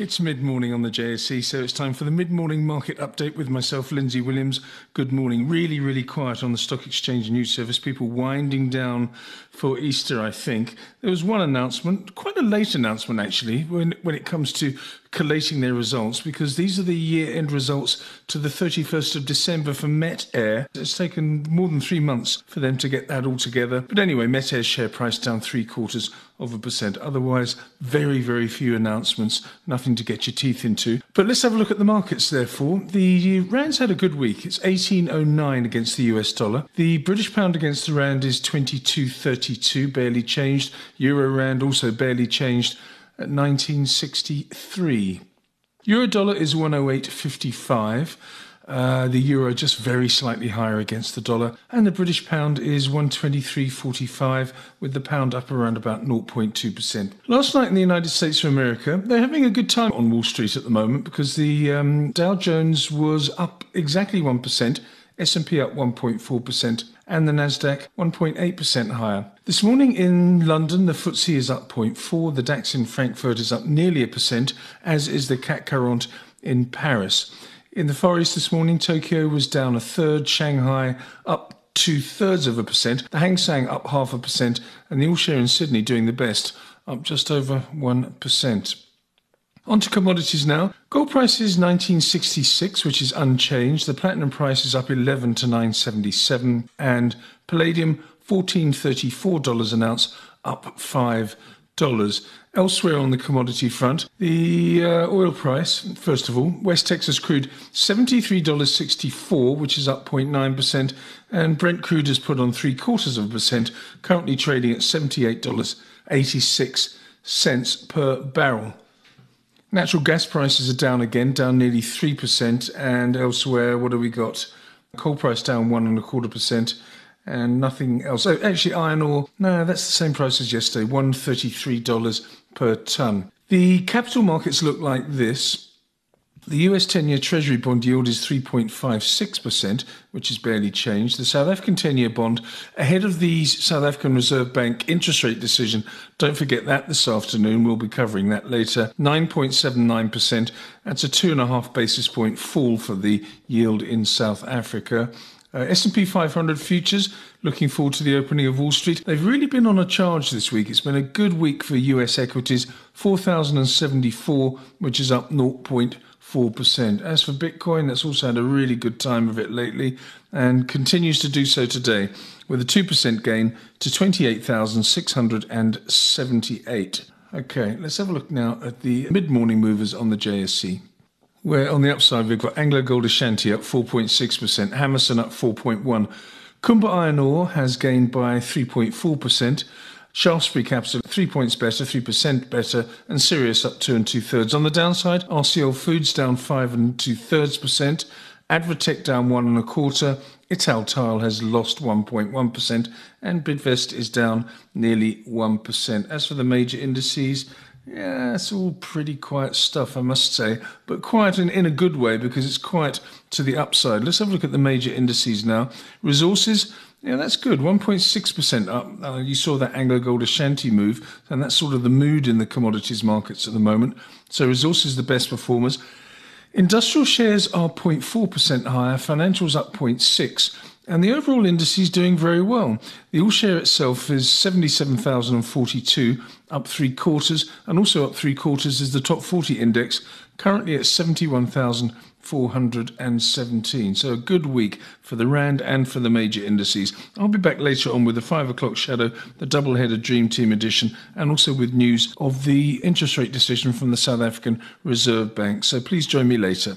It's mid morning on the JSE, so it's time for the mid morning market update with myself, Lindsay Williams. Good morning. Really, really quiet on the stock exchange news service. People winding down for Easter, I think. There was one announcement, quite a late announcement actually, when, when it comes to collating their results, because these are the year end results to the 31st of December for Metair. It's taken more than three months for them to get that all together. But anyway, Metair's share price down three quarters of a percent. Otherwise, very, very few announcements, nothing to get your teeth into. But let's have a look at the markets, therefore. The Rand's had a good week. It's 1809 against the US dollar. The British pound against the Rand is 2232, barely changed. Euro Rand also barely changed at 1963. Euro dollar is 108.55. Uh, the euro just very slightly higher against the dollar, and the British pound is 123.45, with the pound up around about 0.2%. Last night in the United States of America, they're having a good time on Wall Street at the moment because the um, Dow Jones was up exactly 1%, S&P up 1.4%, and the Nasdaq 1.8% higher. This morning in London, the FTSE is up 0.4, the DAX in Frankfurt is up nearly a percent, as is the CAC 40 in Paris. In the Far East this morning, Tokyo was down a third, Shanghai up two thirds of a percent, the Hang Seng up half a percent, and the All Share in Sydney doing the best, up just over 1%. On to commodities now. Gold price is 1966, which is unchanged. The platinum price is up 11 to 977, and palladium $1434 an ounce, up 5 dollars. Elsewhere on the commodity front, the uh, oil price, first of all, West Texas crude $73.64, which is up 0.9%, and Brent crude has put on three quarters of a percent, currently trading at $78.86 per barrel. Natural gas prices are down again, down nearly 3%, and elsewhere, what have we got? Coal price down one and a quarter percent and nothing else. Oh, actually, iron ore, no, that's the same price as yesterday, $133 per tonne. The capital markets look like this. The US 10 year Treasury bond yield is 3.56%, which is barely changed. The South African 10 year bond, ahead of the South African Reserve Bank interest rate decision, don't forget that this afternoon. We'll be covering that later. 9.79%. That's a two and a half basis point fall for the yield in South Africa. Uh, S&P 500 futures looking forward to the opening of Wall Street. They've really been on a charge this week. It's been a good week for US equities, 4074, which is up 0.4%. As for Bitcoin, that's also had a really good time of it lately and continues to do so today with a 2% gain to 28,678. Okay, let's have a look now at the mid-morning movers on the JSE. Where on the upside, we've got AngloGold Ashanti up 4.6%, Hammerson up 4.1%. Kumba Iron Ore has gained by 3.4%. Shaftesbury Capital, three points better, 3% better, and Sirius up two and two thirds. On the downside, RCL Foods down five and two thirds percent, Advtech down one and a quarter, Italtile has lost 1.1%, and Bidvest is down nearly 1%. As for the major indices, yeah, it's all pretty quiet stuff, I must say, but quiet in, in a good way because it's quite to the upside. Let's have a look at the major indices now. Resources, yeah, that's good, 1.6% up. Uh, you saw that AngloGold Ashanti move, and that's sort of the mood in the commodities markets at the moment. So, resources, the best performers. Industrial shares are 0.4% higher, financials up 0.6 and the overall index is doing very well. The all share itself is 77,042, up three quarters, and also up three quarters is the top 40 index, currently at 71,417. So a good week for the Rand and for the major indices. I'll be back later on with the 5 o'clock shadow, the double headed Dream Team edition, and also with news of the interest rate decision from the South African Reserve Bank. So please join me later.